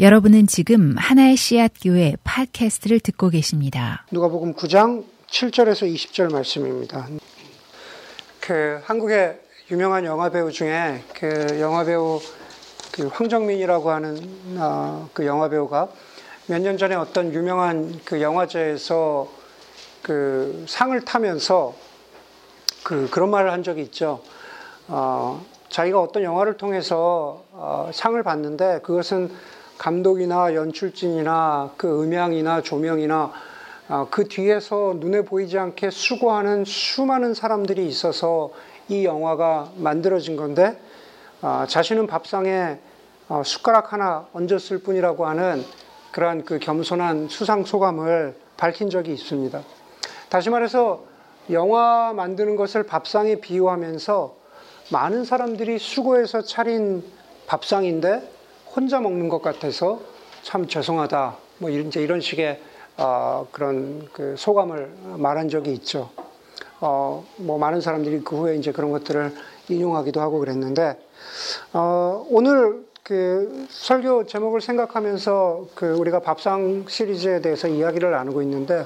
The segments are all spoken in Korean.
여러분은 지금 하나의 씨앗 교회 팟캐스트를 듣고 계십니다. 누가복음 9장 7절에서 20절 말씀입니다. 그 한국의 유명한 영화 배우 중에 그 영화 배우 그 황정민이라고 하는 어, 그 영화 배우가 몇 년 전에 어떤 유명한 그 영화제에서 그 상을 타면서 그 그런 말을 한 적이 있죠. 어, 자기가 어떤 영화를 통해서 어, 상을 받는데 그것은 감독이나 연출진이나 그 음향이나 조명이나 어, 그 뒤에서 눈에 보이지 않게 수고하는 수많은 사람들이 있어서 이 영화가 만들어진 건데 어, 자신은 밥상에 어, 숟가락 하나 얹었을 뿐이라고 하는 그러한 그 겸손한 수상 소감을 밝힌 적이 있습니다. 다시 말해서 영화 만드는 것을 밥상에 비유하면서 많은 사람들이 수고해서 차린 밥상인데 혼자 먹는 것 같아서 참 죄송하다. 뭐 이제 이런 식의 어, 그런 그 소감을 말한 적이 있죠. 어, 뭐 많은 사람들이 그 후에 이제 그런 것들을 인용하기도 하고 그랬는데 어, 오늘 그 설교 제목을 생각하면서 그 우리가 밥상 시리즈에 대해서 이야기를 나누고 있는데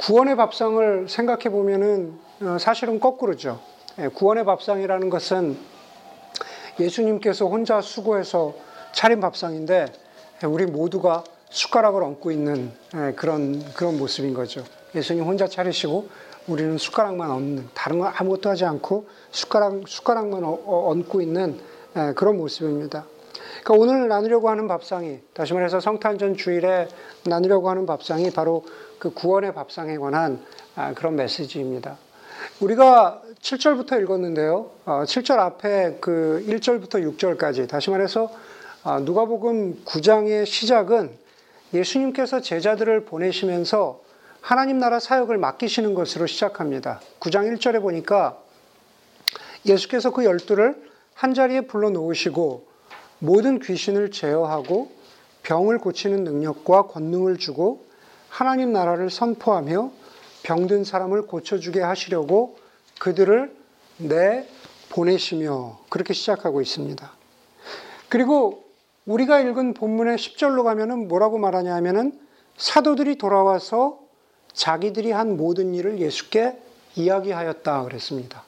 구원의 밥상을 생각해 보면은 어, 사실은 거꾸로죠. 예, 구원의 밥상이라는 것은 예수님께서 혼자 수고해서 차린 밥상인데 우리 모두가 숟가락을 얹고 있는 예, 그런 그런 모습인 거죠. 예수님 혼자 차리시고 우리는 숟가락만 얹는 다른 거 아무것도 하지 않고 숟가락 숟가락만 얹고 있는 예, 그런 모습입니다. 그러니까 오늘 나누려고 하는 밥상이 다시 말해서 성탄절 주일에 나누려고 하는 밥상이 바로 그 구원의 밥상에 관한 아, 그런 메시지입니다. 우리가 7절부터 읽었는데요. 7절 어, 앞에 그 1절부터 6절까지 다시 말해서 아, 누가복음 9장의 시작은 예수님께서 제자들을 보내시면서 하나님 나라 사역을 맡기시는 것으로 시작합니다. 9장 1절에 보니까 예수께서 그 열두를 한 자리에 불러 놓으시고 모든 귀신을 제어하고 병을 고치는 능력과 권능을 주고 하나님 나라를 선포하며 병든 사람을 고쳐주게 하시려고 그들을 내 보내시며 그렇게 시작하고 있습니다. 그리고 우리가 읽은 본문의 10절로 가면은 뭐라고 말하냐 하면은 사도들이 돌아와서 자기들이 한 모든 일을 예수께 이야기하였다 그랬습니다.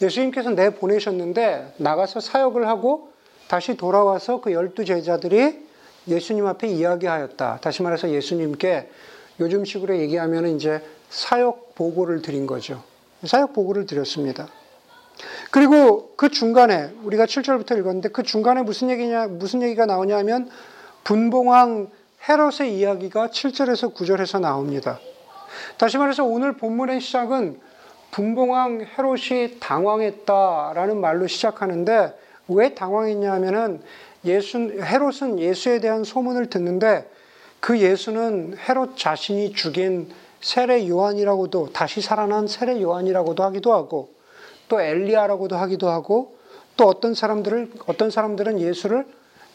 예수님께서 내 보내셨는데 나가서 사역을 하고 다시 돌아와서 그 열두 제자들이 예수님 앞에 이야기하였다. 다시 말해서 예수님께 요즘식으로 얘기하면 이제 사역 보고를 드린 거죠. 사역 보고를 드렸습니다. 그리고 그 중간에 우리가 7절부터 읽었는데 그 중간에 무슨 얘기냐 무슨 얘기가 나오냐 하면 분봉왕 헤롯의 이야기가 7절에서 9절에서 나옵니다. 다시 말해서 오늘 본문의 시작은 분봉왕 헤롯이 당황했다라는 말로 시작하는데 왜 당황했냐 하면은 예수 헤롯은 예수에 대한 소문을 듣는데 그 예수는 헤롯 자신이 죽인 세례 요한이라고도 다시 살아난 세례 요한이라고도 하기도 하고 또 엘리야라고도 하기도 하고 또 어떤 사람들을 어떤 사람들은 예수를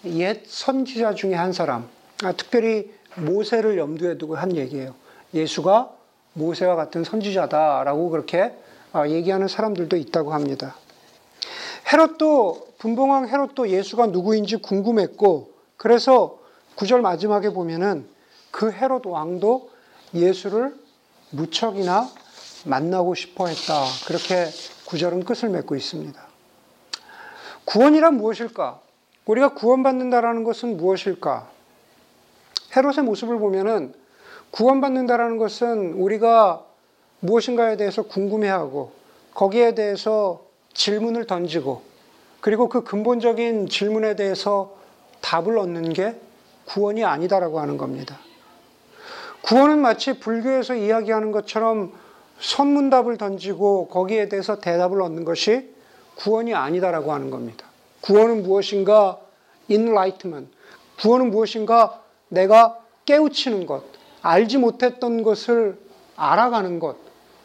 옛 선지자 중에 한 사람, 아, 특별히 모세를 염두에 두고 한 얘기예요. 예수가 모세와 같은 선지자다라고 그렇게 아, 얘기하는 사람들도 있다고 합니다. 헤롯도 분봉왕 헤롯도 예수가 누구인지 궁금했고 그래서 구절 마지막에 보면은 그 헤롯 왕도 예수를 무척이나 만나고 싶어 했다. 그렇게 구절은 끝을 맺고 있습니다. 구원이란 무엇일까? 우리가 구원받는다라는 것은 무엇일까? 헤롯의 모습을 보면은 구원받는다라는 것은 우리가 무엇인가에 대해서 궁금해하고 거기에 대해서 질문을 던지고 그리고 그 근본적인 질문에 대해서 답을 얻는 게 구원이 아니다라고 하는 겁니다. 구원은 마치 불교에서 이야기하는 것처럼 선문답을 던지고 거기에 대해서 대답을 얻는 것이 구원이 아니다라고 하는 겁니다. 구원은 무엇인가? enlightenment. 구원은 무엇인가? 내가 깨우치는 것, 알지 못했던 것을 알아가는 것.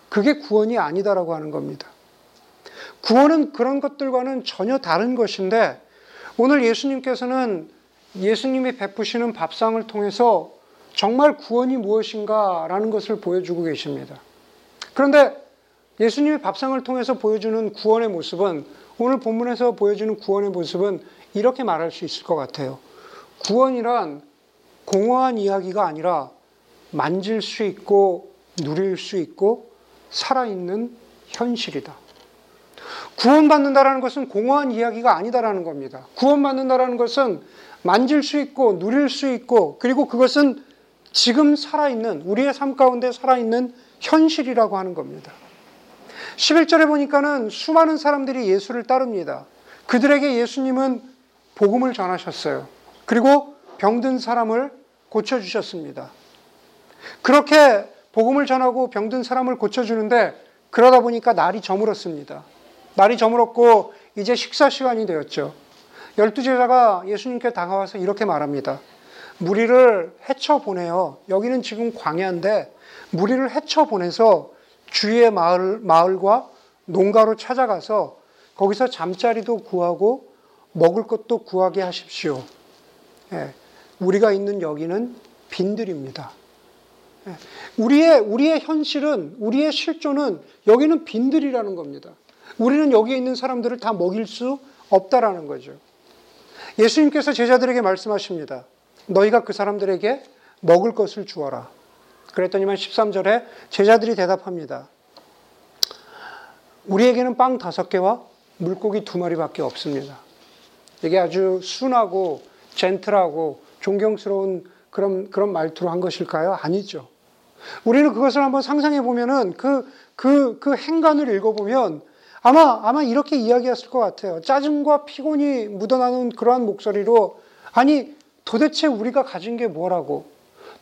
그게 구원이 아니다라고 하는 겁니다. 구원은 그런 것들과는 전혀 다른 것인데 오늘 예수님께서는 예수님이 베푸시는 밥상을 통해서 정말 구원이 무엇인가라는 것을 보여주고 계십니다. 그런데 예수님의 밥상을 통해서 보여주는 구원의 모습은 오늘 본문에서 보여주는 구원의 모습은 이렇게 말할 수 있을 것 같아요. 구원이란 공허한 이야기가 아니라 만질 수 있고 누릴 수 있고 살아있는 현실이다. 구원받는다라는 것은 공허한 이야기가 아니다라는 겁니다. 구원받는다라는 것은 만질 수 있고 누릴 수 있고 그리고 그것은 지금 살아있는 우리의 삶 가운데 살아있는 현실이라고 하는 겁니다. 11절에 보니까는 수많은 사람들이 예수를 따릅니다. 그들에게 예수님은 복음을 전하셨어요. 그리고 병든 사람을 고쳐주셨습니다. 그렇게 복음을 전하고 병든 사람을 고쳐주는데 그러다 보니까 날이 저물었습니다. 날이 저물었고 이제 식사 시간이 되었죠. 열두 제자가 예수님께 다가와서 이렇게 말합니다. 무리를 헤쳐 보내요. 여기는 지금 광야인데 무리를 헤쳐 보내서 주위의 마을, 마을과 농가로 찾아가서 거기서 잠자리도 구하고 먹을 것도 구하게 하십시오. 예, 우리가 있는 여기는 빈들입니다. 예, 우리의, 우리의 현실은, 우리의 실존은 여기는 빈들이라는 겁니다. 우리는 여기에 있는 사람들을 다 먹일 수 없다라는 거죠. 예수님께서 제자들에게 말씀하십니다. 너희가 그 사람들에게 먹을 것을 주어라. 그랬더니만 13절에 제자들이 대답합니다. 우리에게는 빵 다섯 개와 물고기 두 마리밖에 없습니다. 이게 아주 순하고 젠틀하고 존경스러운 그런, 그런 말투로 한 것일까요? 아니죠. 우리는 그것을 한번 상상해 보면은 그, 그, 그 행간을 읽어보면 아마, 아마 이렇게 이야기했을 것 같아요. 짜증과 피곤이 묻어나는 그러한 목소리로 아니, 도대체 우리가 가진 게 뭐라고?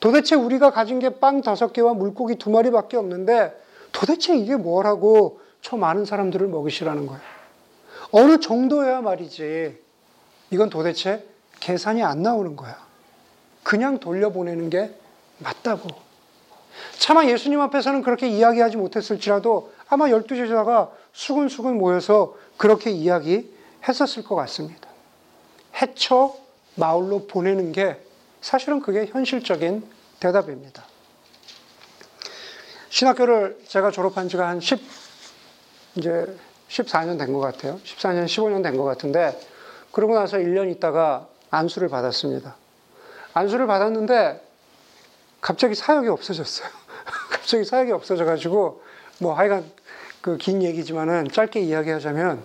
도대체 우리가 가진 게 빵 다섯 개와 물고기 두 마리밖에 없는데 도대체 이게 뭐라고 저 많은 사람들을 먹이시라는 거예요. 어느 정도야 말이지. 이건 도대체 계산이 안 나오는 거야. 그냥 돌려보내는 게 맞다고. 차마 예수님 앞에서는 그렇게 이야기하지 못했을지라도 아마 열두 제자가 수근수근 모여서 그렇게 이야기했었을 것 같습니다. 해쳐 마을로 보내는 게 사실은 그게 현실적인 대답입니다. 신학교를 제가 졸업한 지가 한 10, 이제 14년 된 것 같아요. 14년, 15년 된 것 같은데, 그러고 나서 1년 있다가 안수를 받았습니다. 안수를 받았는데, 갑자기 사역이 없어졌어요. 갑자기 사역이 없어져가지고, 뭐 하여간 그 긴 얘기지만은 짧게 이야기하자면,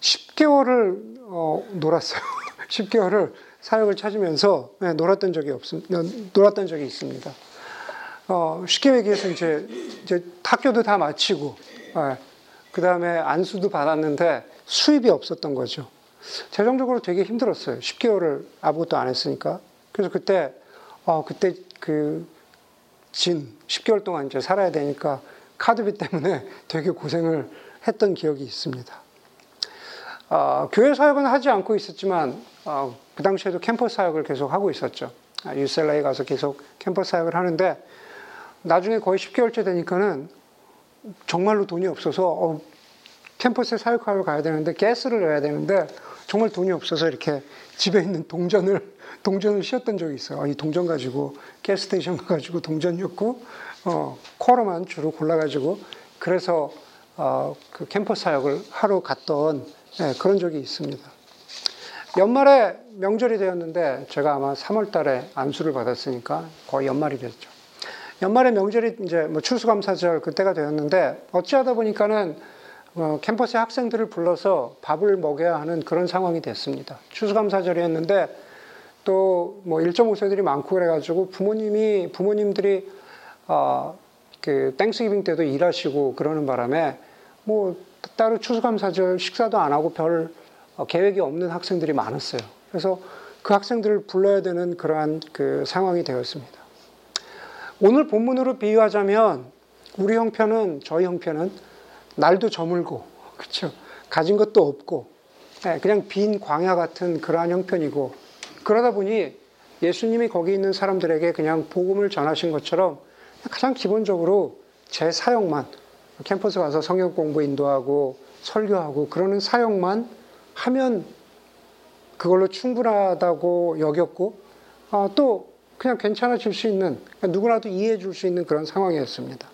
10개월을 어, 놀았어요. 10개월을 사역을 찾으면서 네, 놀았던 적이 없습니다. 놀았던 적이 있습니다. 어, 쉽게 얘기해서 이제, 이제 학교도 다 마치고, 네, 그 다음에 안수도 받았는데 수입이 없었던 거죠. 재정적으로 되게 힘들었어요. 10개월을 아무것도 안 했으니까. 그래서 그때, 어, 그때 그, 진, 10개월 동안 이제 살아야 되니까 카드비 때문에 되게 고생을 했던 기억이 있습니다. 어, 교회 사역은 하지 않고 있었지만, 어, 그 당시에도 캠퍼스 사역을 계속 하고 있었죠. 아, 유셀라에 가서 계속 캠퍼스 사역을 하는데, 나중에 거의 10개월째 되니까는 정말로 돈이 없어서 어, 캠퍼스에 사역하러 가야 되는데 가스를 넣어야 되는데 정말 돈이 없어서 이렇게 집에 있는 동전을 동전을 씌웠던 적이 있어요. 아, 이 동전 가지고 가스테이션 가지고 동전 넣고 어, 쿼러만 주로 골라가지고 그래서 어, 그 캠퍼스 사역을 하러 갔던 네, 그런 적이 있습니다. 연말에 명절이 되었는데 제가 아마 3월 달에 안수를 받았으니까 거의 연말이 됐죠. 연말에 명절이 이제 뭐 추수감사절 그때가 되었는데 어찌하다 보니까는 어, 캠퍼스의 학생들을 불러서 밥을 먹여야 하는 그런 상황이 됐습니다. 추수감사절이었는데 또 뭐 1.5세들이 많고 그래가지고 부모님이 부모님들이 어, 그 땡스기빙 때도 일하시고 그러는 바람에 뭐 따로 추수감사절 식사도 안 하고 별 어, 계획이 없는 학생들이 많았어요. 그래서 그 학생들을 불러야 되는 그러한 그 상황이 되었습니다. 오늘 본문으로 비유하자면 우리 형편은 저희 형편은 날도 저물고 그렇죠. 가진 것도 없고 네, 그냥 빈 광야 같은 그러한 형편이고 그러다 보니 예수님이 거기 있는 사람들에게 그냥 복음을 전하신 것처럼 가장 기본적으로 제 사역만 캠퍼스 가서 성경 공부 인도하고 설교하고 그러는 사역만 하면 그걸로 충분하다고 여겼고 아, 또 그냥 괜찮아질 수 있는 누구라도 이해해 줄 수 있는 그런 상황이었습니다.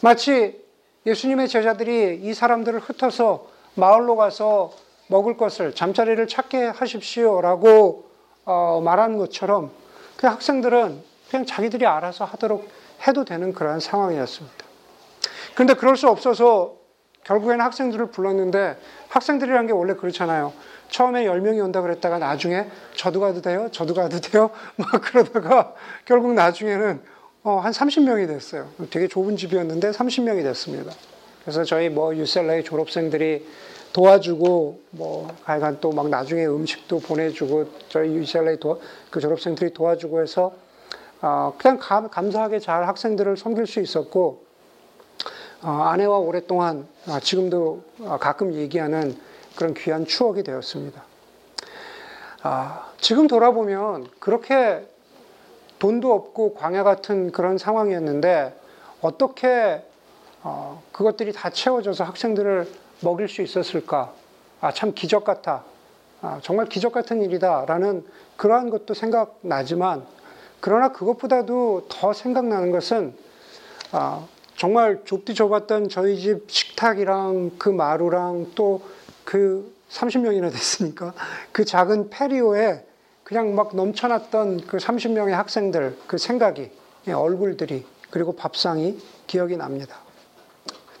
마치 예수님의 제자들이 이 사람들을 흩어서 마을로 가서 먹을 것을 잠자리를 찾게 하십시오라고 어, 말하는 것처럼 그 학생들은 그냥 자기들이 알아서 하도록 해도 되는 그러한 상황이었습니다. 그런데 그럴 수 없어서 결국에는 학생들을 불렀는데 학생들이란 게 원래 그렇잖아요. 처음에 10명이 온다 그랬다가 나중에 저도 가도 돼요? 저도 가도 돼요? 막 그러다가 결국 나중에는 어, 한 30명이 됐어요. 되게 좁은 집이었는데 30명이 됐습니다. 그래서 저희 뭐 UCLA 졸업생들이 도와주고 뭐 하여간 또 막 나중에 음식도 보내주고 저희 도, 그 졸업생들이 도와주고 해서 어, 그냥 감, 감사하게 잘 학생들을 섬길 수 있었고 어, 아내와 오랫동안 어, 지금도 어, 가끔 얘기하는 그런 귀한 추억이 되었습니다. 아, 지금 돌아보면 그렇게 돈도 없고 광야 같은 그런 상황이었는데 어떻게 어, 그것들이 다 채워져서 학생들을 먹일 수 있었을까? 아, 참 기적 같아. 아, 정말 기적 같은 일이다라는 그러한 것도 생각나지만 그러나 그것보다도 더 생각나는 것은 아, 정말 좁디 좁았던 저희 집 식탁이랑 그 마루랑 또 그 30명이나 됐으니까 그 작은 페리오에 그냥 막 넘쳐났던 그 30명의 학생들 그 생각이 예, 얼굴들이 그리고 밥상이 기억이 납니다.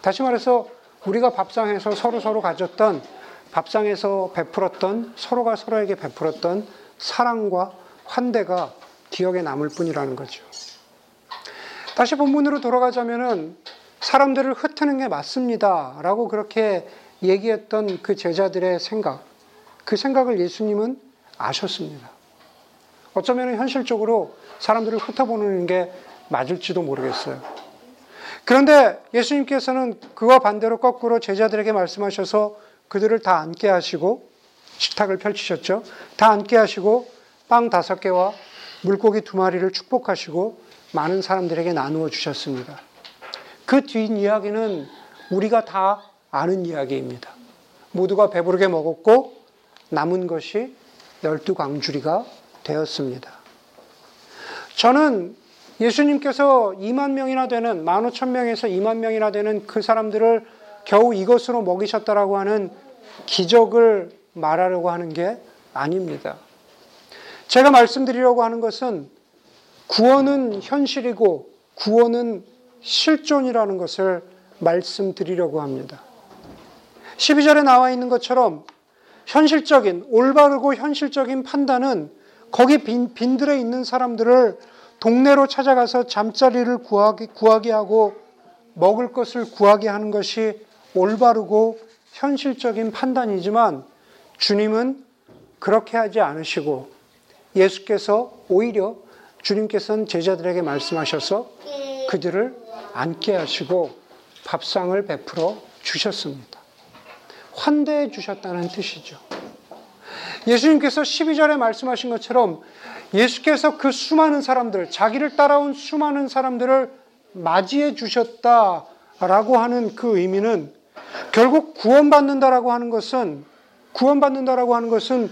다시 말해서 우리가 밥상에서 서로 서로 가졌던 밥상에서 베풀었던 서로가 서로에게 베풀었던 사랑과 환대가 기억에 남을 뿐이라는 거죠. 다시 본문으로 돌아가자면은 사람들을 흩트는 게 맞습니다 라고 그렇게 얘기했던 그 제자들의 생각, 그 생각을 예수님은 아셨습니다. 어쩌면 현실적으로 사람들을 흩어보는 게 맞을지도 모르겠어요. 그런데 예수님께서는 그와 반대로 거꾸로 제자들에게 말씀하셔서 그들을 다 앉게 하시고 식탁을 펼치셨죠. 다 앉게 하시고 빵 다섯 개와 물고기 두 마리를 축복하시고 많은 사람들에게 나누어 주셨습니다. 그 뒷이야기는 우리가 다 아는 이야기입니다. 모두가 배부르게 먹었고 남은 것이 열두 광주리가 되었습니다. 저는 예수님께서 2만 명이나 되는 15,000명에서 2만 명이나 되는 그 사람들을 겨우 이것으로 먹이셨다라고 하는 기적을 말하려고 하는 게 아닙니다. 제가 말씀드리려고 하는 것은 구원은 현실이고 구원은 실존이라는 것을 말씀드리려고 합니다. 12절에 나와 있는 것처럼 현실적인, 올바르고 현실적인 판단은 거기 빈, 빈들에 있는 사람들을 동네로 찾아가서 잠자리를 구하게, 구하게 하고 먹을 것을 구하게 하는 것이 올바르고 현실적인 판단이지만 주님은 그렇게 하지 않으시고 예수께서 오히려 주님께서는 제자들에게 말씀하셔서 그들을 앉게 하시고 밥상을 베풀어 주셨습니다. 환대해 주셨다는 뜻이죠. 예수님께서 12절에 말씀하신 것처럼 예수께서 그 수많은 사람들, 자기를 따라온 수많은 사람들을 맞이해 주셨다라고 하는 그 의미는 결국 구원받는다라고 하는 것은 구원받는다라고 하는 것은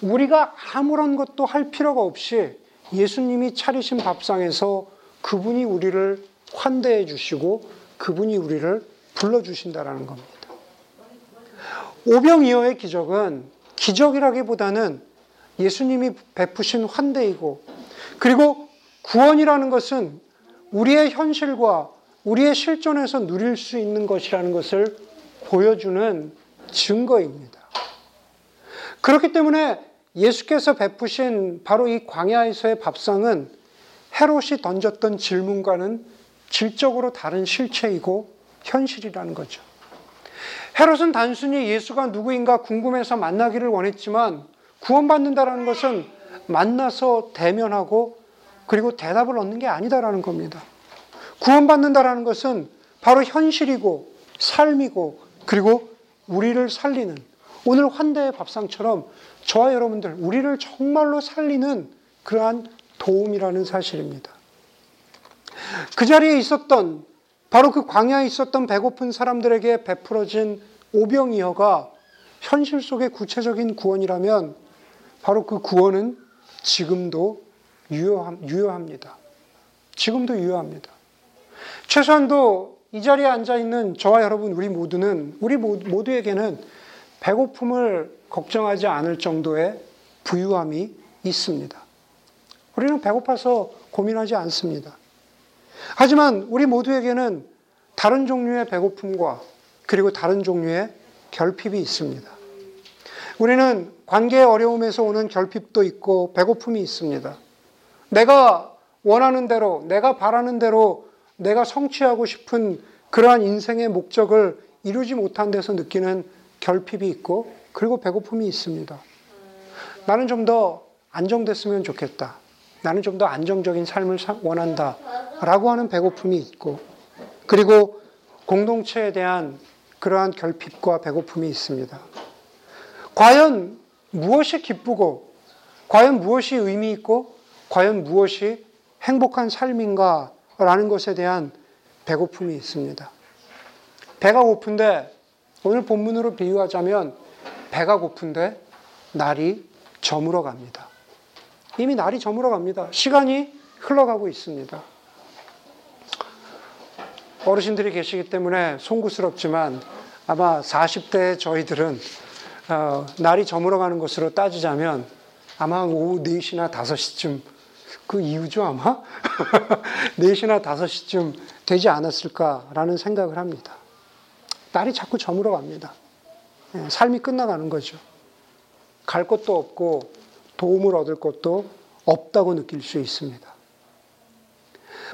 우리가 아무런 것도 할 필요가 없이 예수님이 차리신 밥상에서 그분이 우리를 환대해 주시고 그분이 우리를 불러 주신다라는 겁니다. 오병이어의 기적은 기적이라기보다는 예수님이 베푸신 환대이고 그리고 구원이라는 것은 우리의 현실과 우리의 실존에서 누릴 수 있는 것이라는 것을 보여주는 증거입니다. 그렇기 때문에 예수께서 베푸신 바로 이 광야에서의 밥상은 헤롯이 던졌던 질문과는 질적으로 다른 실체이고 현실이라는 거죠. 헤롯은 단순히 예수가 누구인가 궁금해서 만나기를 원했지만 구원받는다라는 것은 만나서 대면하고 그리고 대답을 얻는 게 아니다라는 겁니다. 구원받는다라는 것은 바로 현실이고 삶이고 그리고 우리를 살리는 오늘 환대의 밥상처럼 저와 여러분들 우리를 정말로 살리는 그러한 도움이라는 사실입니다. 그 자리에 있었던 바로 그 광야에 있었던 배고픈 사람들에게 베풀어진 오병이어가 현실 속의 구체적인 구원이라면 바로 그 구원은 지금도 유효합니다. 지금도 유효합니다. 최소한도 이 자리에 앉아 있는 저와 여러분 우리 모두는 우리 모두에게는 배고픔을 걱정하지 않을 정도의 부유함이 있습니다. 우리는 배고파서 고민하지 않습니다. 하지만 우리 모두에게는 다른 종류의 배고픔과 그리고 다른 종류의 결핍이 있습니다. 우리는 관계의 어려움에서 오는 결핍도 있고 배고픔이 있습니다. 내가 원하는 대로, 내가 바라는 대로 내가 성취하고 싶은 그러한 인생의 목적을 이루지 못한 데서 느끼는 결핍이 있고 그리고 배고픔이 있습니다. 나는 좀 더 안정됐으면 좋겠다. 나는 좀 더 안정적인 삶을 원한다. 라고 하는 배고픔이 있고 그리고 공동체에 대한 그러한 결핍과 배고픔이 있습니다. 과연 무엇이 기쁘고 과연 무엇이 의미 있고 과연 무엇이 행복한 삶인가 라는 것에 대한 배고픔이 있습니다. 배가 고픈데 오늘 본문으로 비유하자면 배가 고픈데 날이 저물어 갑니다. 이미 날이 저물어 갑니다. 시간이 흘러가고 있습니다. 어르신들이 계시기 때문에 송구스럽지만 아마 40대 저희들은 어, 날이 저물어가는 것으로 따지자면 아마 오후 4시나 5시쯤 그 이유죠 아마 4시나 5시쯤 되지 않았을까라는 생각을 합니다. 날이 자꾸 저물어 갑니다. 예, 삶이 끝나가는 거죠. 갈 곳도 없고 도움을 얻을 것도 없다고 느낄 수 있습니다.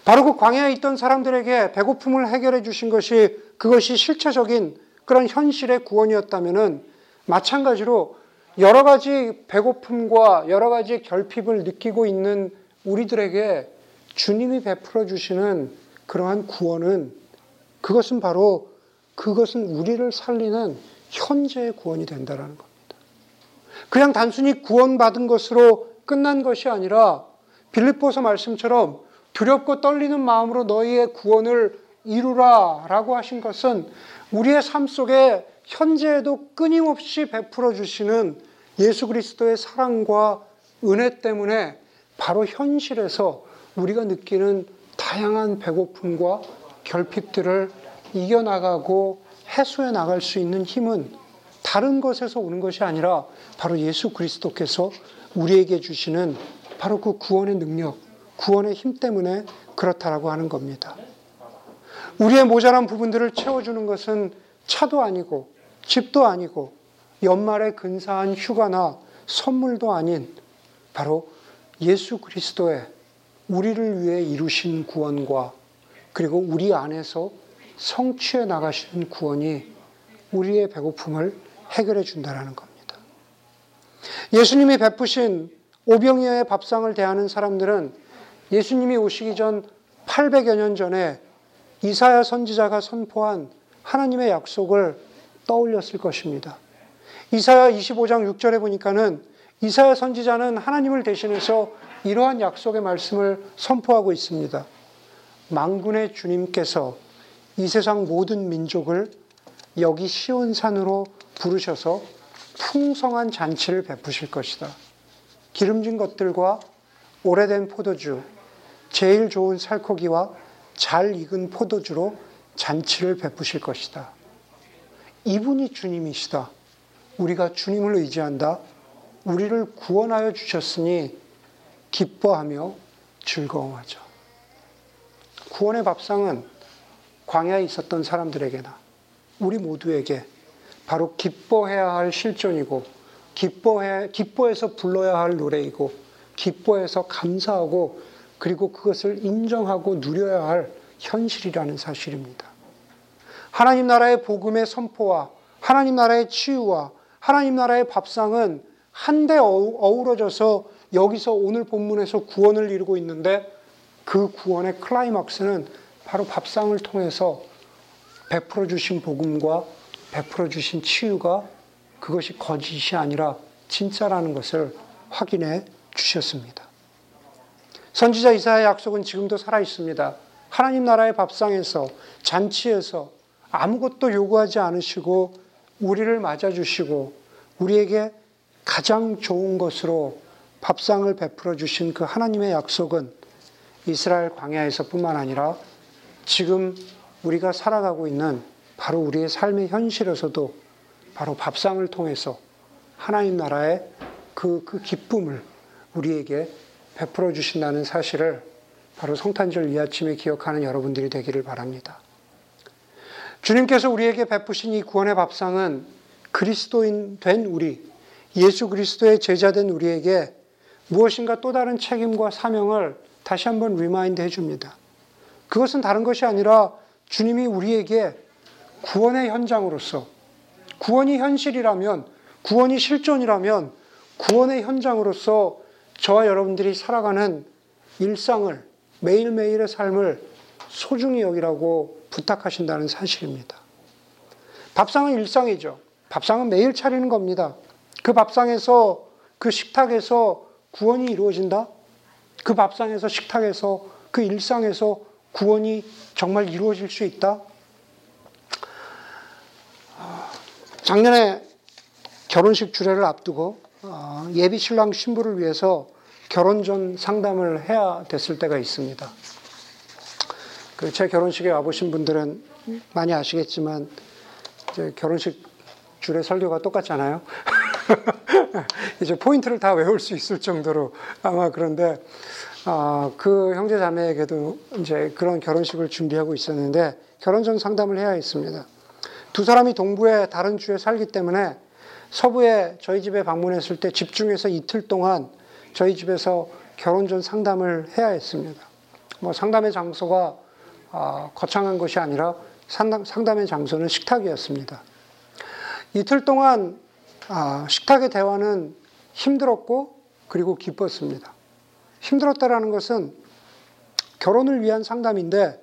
바로 그 광야에 있던 사람들에게 배고픔을 해결해 주신 것이 그것이 실체적인 그런 현실의 구원이었다면 마찬가지로 여러 가지 배고픔과 여러 가지 결핍을 느끼고 있는 우리들에게 주님이 베풀어 주시는 그러한 구원은 그것은 바로 그것은 우리를 살리는 현재의 구원이 된다라는 겁니다. 그냥 단순히 구원받은 것으로 끝난 것이 아니라 빌립보서 말씀처럼 두렵고 떨리는 마음으로 너희의 구원을 이루라 라고 하신 것은 우리의 삶 속에 현재에도 끊임없이 베풀어 주시는 예수 그리스도의 사랑과 은혜 때문에 바로 현실에서 우리가 느끼는 다양한 배고픔과 결핍들을 이겨나가고 해소해 나갈 수 있는 힘은 다른 것에서 오는 것이 아니라 바로 예수 그리스도께서 우리에게 주시는 바로 그 구원의 능력, 구원의 힘 때문에 그렇다라고 하는 겁니다. 우리의 모자란 부분들을 채워주는 것은 차도 아니고 집도 아니고 연말에 근사한 휴가나 선물도 아닌 바로 예수 그리스도의 우리를 위해 이루신 구원과 그리고 우리 안에서 성취해 나가시는 구원이 우리의 배고픔을 해결해 준다라는 겁니다. 예수님이 베푸신 오병이어의 밥상을 대하는 사람들은 예수님이 오시기 전 800여 년 전에 이사야 선지자가 선포한 하나님의 약속을 떠올렸을 것입니다. 이사야 25장 6절에 보니까는 이사야 선지자는 하나님을 대신해서 이러한 약속의 말씀을 선포하고 있습니다. 망군의 주님께서 이 세상 모든 민족을 여기 시온산으로 부르셔서 풍성한 잔치를 베푸실 것이다. 기름진 것들과 오래된 포도주, 제일 좋은 살코기와 잘 익은 포도주로 잔치를 베푸실 것이다. 이분이 주님이시다. 우리가 주님을 의지한다. 우리를 구원하여 주셨으니 기뻐하며 즐거워하죠. 구원의 밥상은 광야에 있었던 사람들에게나 우리 모두에게 바로 기뻐해야 할 실존이고 기뻐해 기뻐해서 불러야 할 노래이고 기뻐해서 감사하고 그리고 그것을 인정하고 누려야 할 현실이라는 사실입니다. 하나님 나라의 복음의 선포와 하나님 나라의 치유와 하나님 나라의 밥상은 한데 어우러져서 여기서 오늘 본문에서 구원을 이루고 있는데 그 구원의 클라이막스는 바로 밥상을 통해서 베풀어 주신 복음과 베풀어 주신 치유가 그것이 거짓이 아니라 진짜라는 것을 확인해 주셨습니다. 선지자 이사의 약속은 지금도 살아 있습니다. 하나님 나라의 밥상에서 잔치에서 아무것도 요구하지 않으시고 우리를 맞아주시고 우리에게 가장 좋은 것으로 밥상을 베풀어 주신 그 하나님의 약속은 이스라엘 광야에서뿐만 아니라 지금 우리가 살아가고 있는 바로 우리의 삶의 현실에서도 바로 밥상을 통해서 하나님 나라의 그, 그 기쁨을 우리에게 베풀어 주신다는 사실을 바로 성탄절 이 아침에 기억하는 여러분들이 되기를 바랍니다. 주님께서 우리에게 베푸신 이 구원의 밥상은 그리스도인 된 우리, 예수 그리스도의 제자된 우리에게 무엇인가 또 다른 책임과 사명을 다시 한번 remind 해줍니다. 그것은 다른 것이 아니라 주님이 우리에게 구원의 현장으로서 구원이 현실이라면 구원이 실존이라면 구원의 현장으로서 저와 여러분들이 살아가는 일상을 매일매일의 삶을 소중히 여기라고 부탁하신다는 사실입니다. 밥상은 일상이죠. 밥상은 매일 차리는 겁니다. 그 밥상에서 그 식탁에서 구원이 이루어진다? 그 밥상에서 식탁에서 그 일상에서 구원이 정말 이루어질 수 있다? 작년에 결혼식 주례를 앞두고 어, 예비 신랑 신부를 위해서 결혼 전 상담을 해야 됐을 때가 있습니다. 그제 결혼식에 와보신 분들은 많이 아시겠지만 결혼식 주례 설교가 똑같잖아요. 이제 포인트를 다 외울 수 있을 정도로 아마 그런데 어, 그 형제 자매에게도 이제 그런 결혼식을 준비하고 있었는데 결혼 전 상담을 해야 했습니다. 두 사람이 동부의 다른 주에 살기 때문에 서부에 저희 집에 방문했을 때 집중해서 이틀 동안 저희 집에서 결혼 전 상담을 해야 했습니다. 뭐 상담의 장소가 어, 거창한 것이 아니라 상담, 상담의 장소는 식탁이었습니다. 이틀 동안 아, 식탁의 대화는 힘들었고 그리고 기뻤습니다. 힘들었다라는 것은 결혼을 위한 상담인데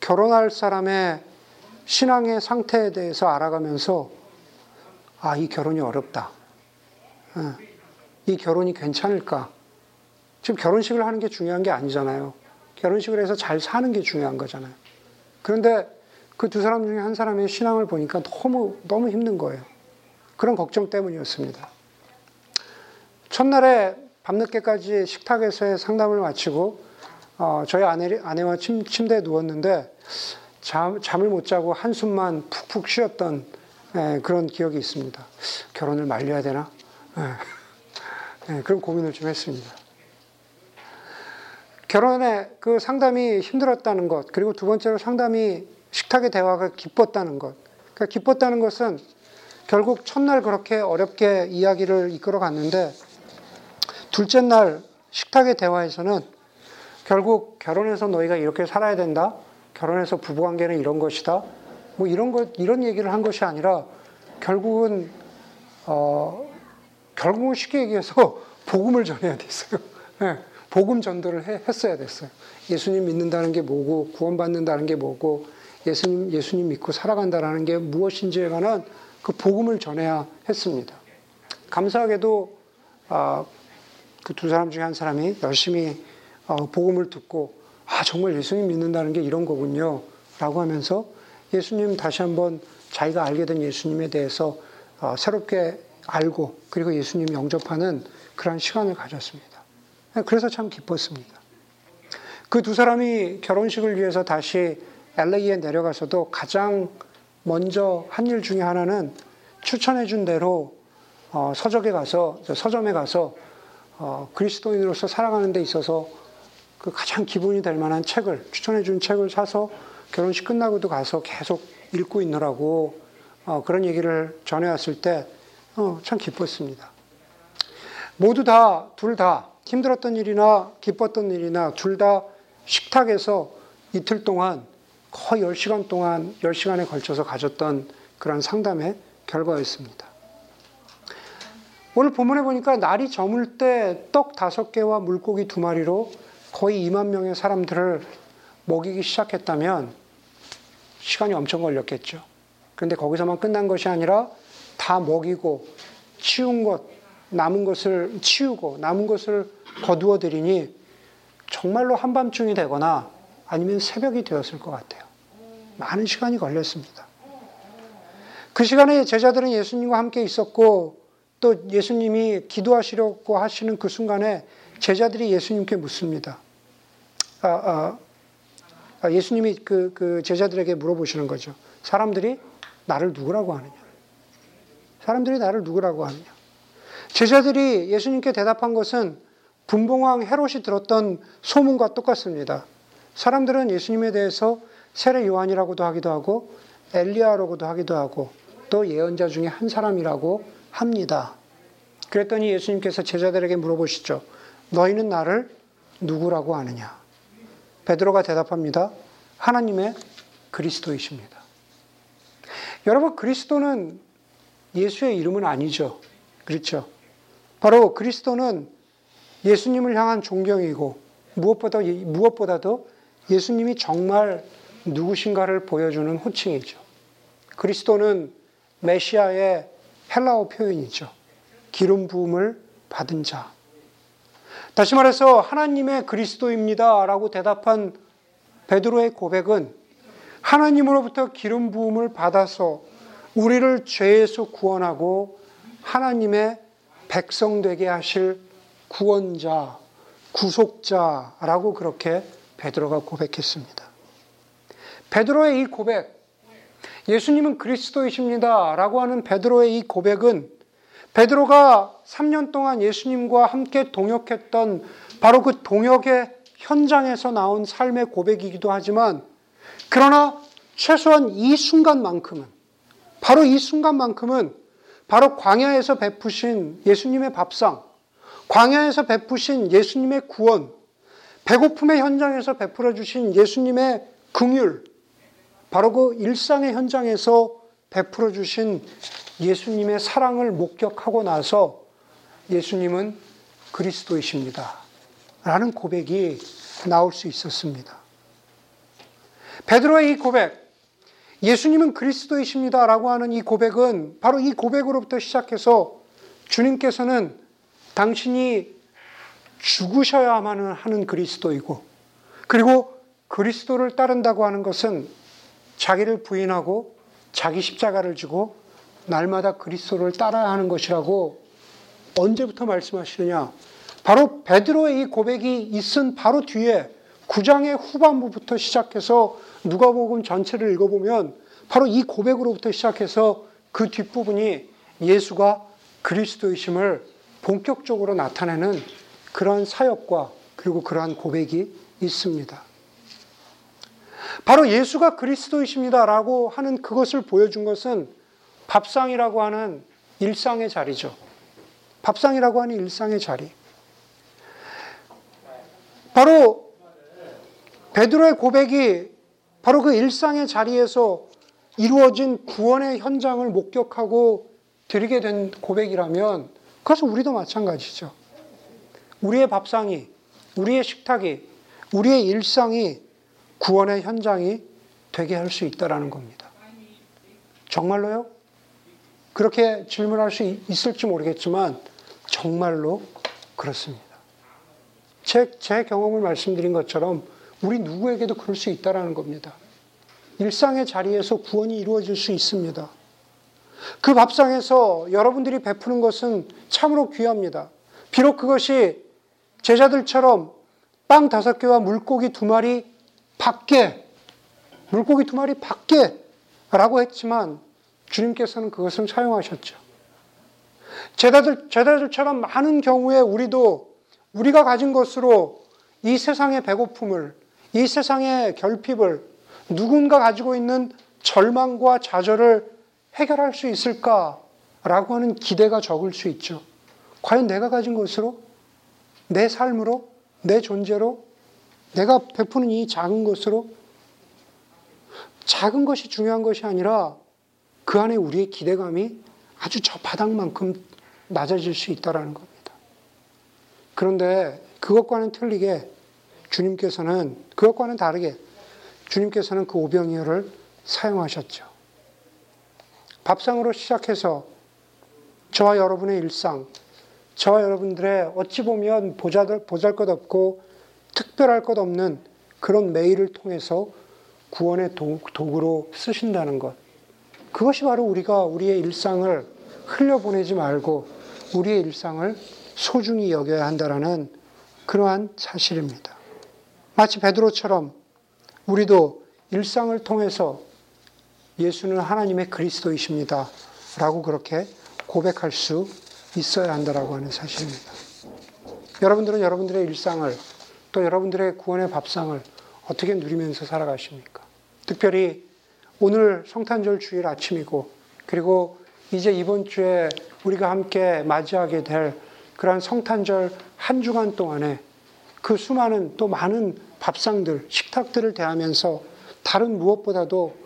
결혼할 사람의 신앙의 상태에 대해서 알아가면서 아, 이 결혼이 어렵다. 예, 이 결혼이 괜찮을까? 지금 결혼식을 하는 게 중요한 게 아니잖아요. 결혼식을 해서 잘 사는 게 중요한 거잖아요. 그런데 그 두 사람 중에 한 사람의 신앙을 보니까 너무, 너무 힘든 거예요. 그런 걱정 때문이었습니다. 첫날에 밤늦게까지 식탁에서의 상담을 마치고 어, 저희 아내, 아내와 침, 침대에 누웠는데 잠, 잠을 못 자고 한숨만 푹푹 쉬었던 예, 그런 기억이 있습니다. 결혼을 말려야 되나? 예, 예, 그런 고민을 좀 했습니다. 결혼에 그 상담이 힘들었다는 것, 그리고 두 번째로 상담이 식탁의 대화가 기뻤다는 것. 그러니까 기뻤다는 것은 결국 첫날 그렇게 어렵게 이야기를 이끌어 갔는데 둘째 날 식탁의 대화에서는 결국 결혼해서 너희가 이렇게 살아야 된다. 결혼해서 부부관계는 이런 것이다. 뭐 이런 것 이런 얘기를 한 것이 아니라 결국은 어 결국은 쉽게 얘기해서 복음을 전해야 됐어요. 네, 복음 전도를 해, 했어야 됐어요. 예수님 믿는다는 게 뭐고 구원받는다는 게 뭐고 예수님 예수님 믿고 살아간다라는 게 무엇인지에 관한 그 복음을 전해야 했습니다. 감사하게도 아, 그두 사람 중에 한 사람이 열심히 어, 복음을 듣고 아 정말 예수님 믿는다는 게 이런 거군요. 라고 하면서 예수님 다시 한번 자기가 알게 된 예수님에 대해서 어, 새롭게 알고 그리고 예수님 영접하는 그러한 시간을 가졌습니다. 그래서 참 기뻤습니다. 그 두 사람이 결혼식을 위해서 다시 LA에 내려가서도 가장 먼저 한 일 중에 하나는 추천해 준 대로 어, 서적에 가서 서점에 가서 어, 그리스도인으로서 살아가는 데 있어서 그 가장 기분이 될 만한 책을 추천해 준 책을 사서 결혼식 끝나고도 가서 계속 읽고 있느라고 어, 그런 얘기를 전해왔을 때참 어, 기뻤습니다. 모두 다, 둘 다 힘들었던 일이나 기뻤던 일이나 둘 다 식탁에서 이틀 동안 거의 10시간 동안, 10시간에 걸쳐서 가졌던 그런 상담의 결과였습니다. 오늘 본문에 보니까 날이 저물 때 떡 다섯 개와 물고기 두 마리로 거의 2만 명의 사람들을 먹이기 시작했다면 시간이 엄청 걸렸겠죠. 그런데 거기서만 끝난 것이 아니라 다 먹이고 치운 것, 남은 것을 치우고 남은 것을 거두어 드리니 정말로 한밤중이 되거나 아니면 새벽이 되었을 것 같아요. 많은 시간이 걸렸습니다. 그 시간에 제자들은 예수님과 함께 있었고 또 예수님이 기도하시려고 하시는 그 순간에 제자들이 예수님께 묻습니다. 아, 아, 아, 예수님이 그, 그 제자들에게 물어보시는 거죠. 사람들이 나를 누구라고 하느냐? 사람들이 나를 누구라고 하느냐? 제자들이 예수님께 대답한 것은 분봉왕 헤롯이 들었던 소문과 똑같습니다. 사람들은 예수님에 대해서 세례 요한이라고도 하기도 하고 엘리야라고도 하기도 하고 또 예언자 중에 한 사람이라고 합니다. 그랬더니 예수님께서 제자들에게 물어보시죠. 너희는 나를 누구라고 아느냐? 베드로가 대답합니다. 하나님의 그리스도이십니다. 여러분, 그리스도는 예수의 이름은 아니죠. 그렇죠? 바로 그리스도는 예수님을 향한 존경이고 무엇보다, 무엇보다도 예수님이 정말 누구신가를 보여주는 호칭이죠. 그리스도는 메시아의 헬라어 표현이죠. 기름 부음을 받은 자. 다시 말해서 하나님의 그리스도입니다. 라고 대답한 베드로의 고백은 하나님으로부터 기름 부음을 받아서 우리를 죄에서 구원하고 하나님의 백성 되게 하실 구원자, 구속자라고 그렇게 베드로가 고백했습니다. 베드로의 이 고백, 예수님은 그리스도이십니다. 라고 하는 베드로의 이 고백은 베드로가 3년 동안 예수님과 함께 동역했던 바로 그 동역의 현장에서 나온 삶의 고백이기도 하지만 그러나 최소한 이 순간만큼은 바로 이 순간만큼은 바로 광야에서 베푸신 예수님의 밥상, 광야에서 베푸신 예수님의 구원, 배고픔의 현장에서 베풀어 주신 예수님의 긍휼, 바로 그 일상의 현장에서 베풀어 주신 예수님의 사랑을 목격하고 나서 예수님은 그리스도이십니다. 라는 고백이 나올 수 있었습니다. 베드로의 이 고백, 예수님은 그리스도이십니다. 라고 하는 이 고백은 바로 이 고백으로부터 시작해서 주님께서는 당신이 죽으셔야만 하는 그리스도이고, 그리고 그리스도를 따른다고 하는 것은 자기를 부인하고 자기 십자가를 지고 날마다 그리스도를 따라야 하는 것이라고 언제부터 말씀하시느냐? 바로 베드로의 이 고백이 있은 바로 뒤에 9장의 후반부부터 시작해서 누가복음 전체를 읽어보면 바로 이 고백으로부터 시작해서 그 뒷부분이 예수가 그리스도이심을 본격적으로 나타내는 그러한 사역과 그리고 그러한 고백이 있습니다. 바로 예수가 그리스도이십니다라고 하는 그것을 보여준 것은 밥상이라고 하는 일상의 자리죠. 밥상이라고 하는 일상의 자리. 바로 베드로의 고백이 바로 그 일상의 자리에서 이루어진 구원의 현장을 목격하고 드리게 된 고백이라면 그것은 우리도 마찬가지죠. 우리의 밥상이, 우리의 식탁이, 우리의 일상이 구원의 현장이 되게 할 수 있다라는 겁니다. 정말로요? 그렇게 질문할 수 있을지 모르겠지만 정말로 그렇습니다. 제, 제 경험을 말씀드린 것처럼 우리 누구에게도 그럴 수 있다라는 겁니다. 일상의 자리에서 구원이 이루어질 수 있습니다. 그 밥상에서 여러분들이 베푸는 것은 참으로 귀합니다. 비록 그것이 제자들처럼 빵 다섯 개와 물고기 두 마리 밖에, 물고기 두 마리 밖에 라고 했지만 주님께서는 그것을 사용하셨죠. 제자들, 제자들처럼 많은 경우에 우리도 우리가 가진 것으로 이 세상의 배고픔을, 이 세상의 결핍을, 누군가 가지고 있는 절망과 좌절을 해결할 수 있을까라고 하는 기대가 적을 수 있죠. 과연 내가 가진 것으로, 내 삶으로, 내 존재로, 내가 베푸는 이 작은 것으로, 작은 것이 중요한 것이 아니라 그 안에 우리의 기대감이 아주 저 바닥만큼 낮아질 수 있다라는 겁니다. 그런데 그것과는 틀리게 주님께서는 그것과는 다르게 주님께서는 그 오병이어를 사용하셨죠. 밥상으로 시작해서 저와 여러분의 일상, 저와 여러분들의 어찌 보면 보잘 것 없고 특별할 것 없는 그런 메일을 통해서 구원의 도구로 쓰신다는 것. 그것이 바로 우리가 우리의 일상을 흘려보내지 말고 우리의 일상을 소중히 여겨야 한다라는 그러한 사실입니다. 마치 베드로처럼 우리도 일상을 통해서 예수는 하나님의 그리스도이십니다. 라고 그렇게 고백할 수 있어야 한다라고 하는 사실입니다. 여러분들은 여러분들의 일상을 또 여러분들의 구원의 밥상을 어떻게 누리면서 살아가십니까? 특별히 오늘 성탄절 주일 아침이고 그리고 이제 이번 주에 우리가 함께 맞이하게 될 그러한 성탄절 한 주간 동안에 그 수많은 또 많은 밥상들, 식탁들을 대하면서 다른 무엇보다도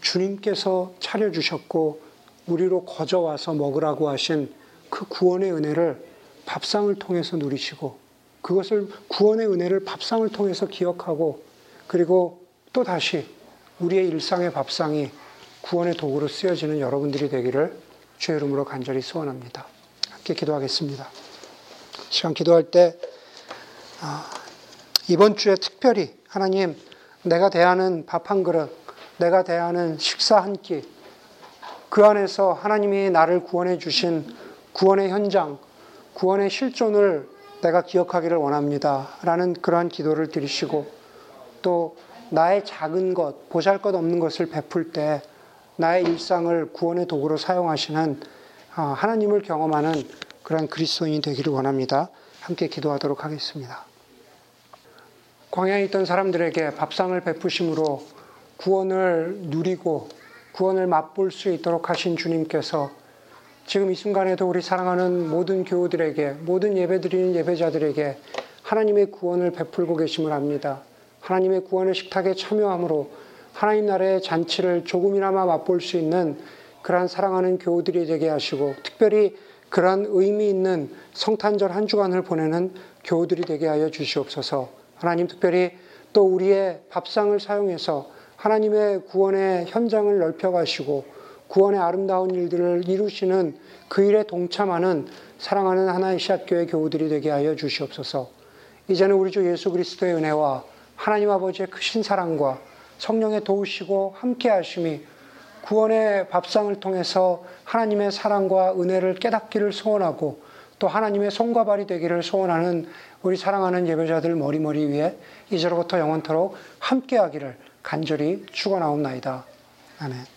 주님께서 차려주셨고 우리로 거저와서 먹으라고 하신 그 구원의 은혜를 밥상을 통해서 누리시고 그것을 구원의 은혜를 밥상을 통해서 기억하고 그리고 또 다시 우리의 일상의 밥상이 구원의 도구로 쓰여지는 여러분들이 되기를 주의 이름으로 간절히 소원합니다. 함께 기도하겠습니다. 시간 기도할 때 아, 이번 주에 특별히 하나님 내가 대하는 밥 한 그릇, 내가 대하는 식사 한 끼, 그 안에서 하나님이 나를 구원해 주신 구원의 현장, 구원의 실존을 내가 기억하기를 원합니다. 라는 그러한 기도를 드리시고 또 나의 작은 것, 보잘 것 없는 것을 베풀 때 나의 일상을 구원의 도구로 사용하시는 아, 하나님을 경험하는 그러한 그리스도인이 되기를 원합니다. 함께 기도하도록 하겠습니다. 광야에 있던 사람들에게 밥상을 베푸심으로 구원을 누리고 구원을 맛볼 수 있도록 하신 주님께서 지금 이 순간에도 우리 사랑하는 모든 교우들에게 모든 예배드리는 예배자들에게 하나님의 구원을 베풀고 계심을 압니다. 하나님의 구원의 식탁에 참여함으로 하나님 나라의 잔치를 조금이나마 맛볼 수 있는 그러한 사랑하는 교우들이 되게 하시고 특별히 그러한 의미 있는 성탄절 한 주간을 보내는 교우들이 되게 하여 주시옵소서. 하나님 특별히 또 우리의 밥상을 사용해서 하나님의 구원의 현장을 넓혀 가시고 구원의 아름다운 일들을 이루시는 그 일에 동참하는 사랑하는 하나의 시앗교회 교우들이 되게 하여 주시옵소서. 이제는 우리 주 예수 그리스도의 은혜와 하나님 아버지의 크신 사랑과 성령의 도우시고 함께 하심이 구원의 밥상을 통해서 하나님의 사랑과 은혜를 깨닫기를 소원하고 또 하나님의 손과 발이 되기를 소원하는 우리 사랑하는 예배자들 머리머리 위에 이제로부터 영원토록 함께 하기를 간절히 축원하옵나이다. 아멘.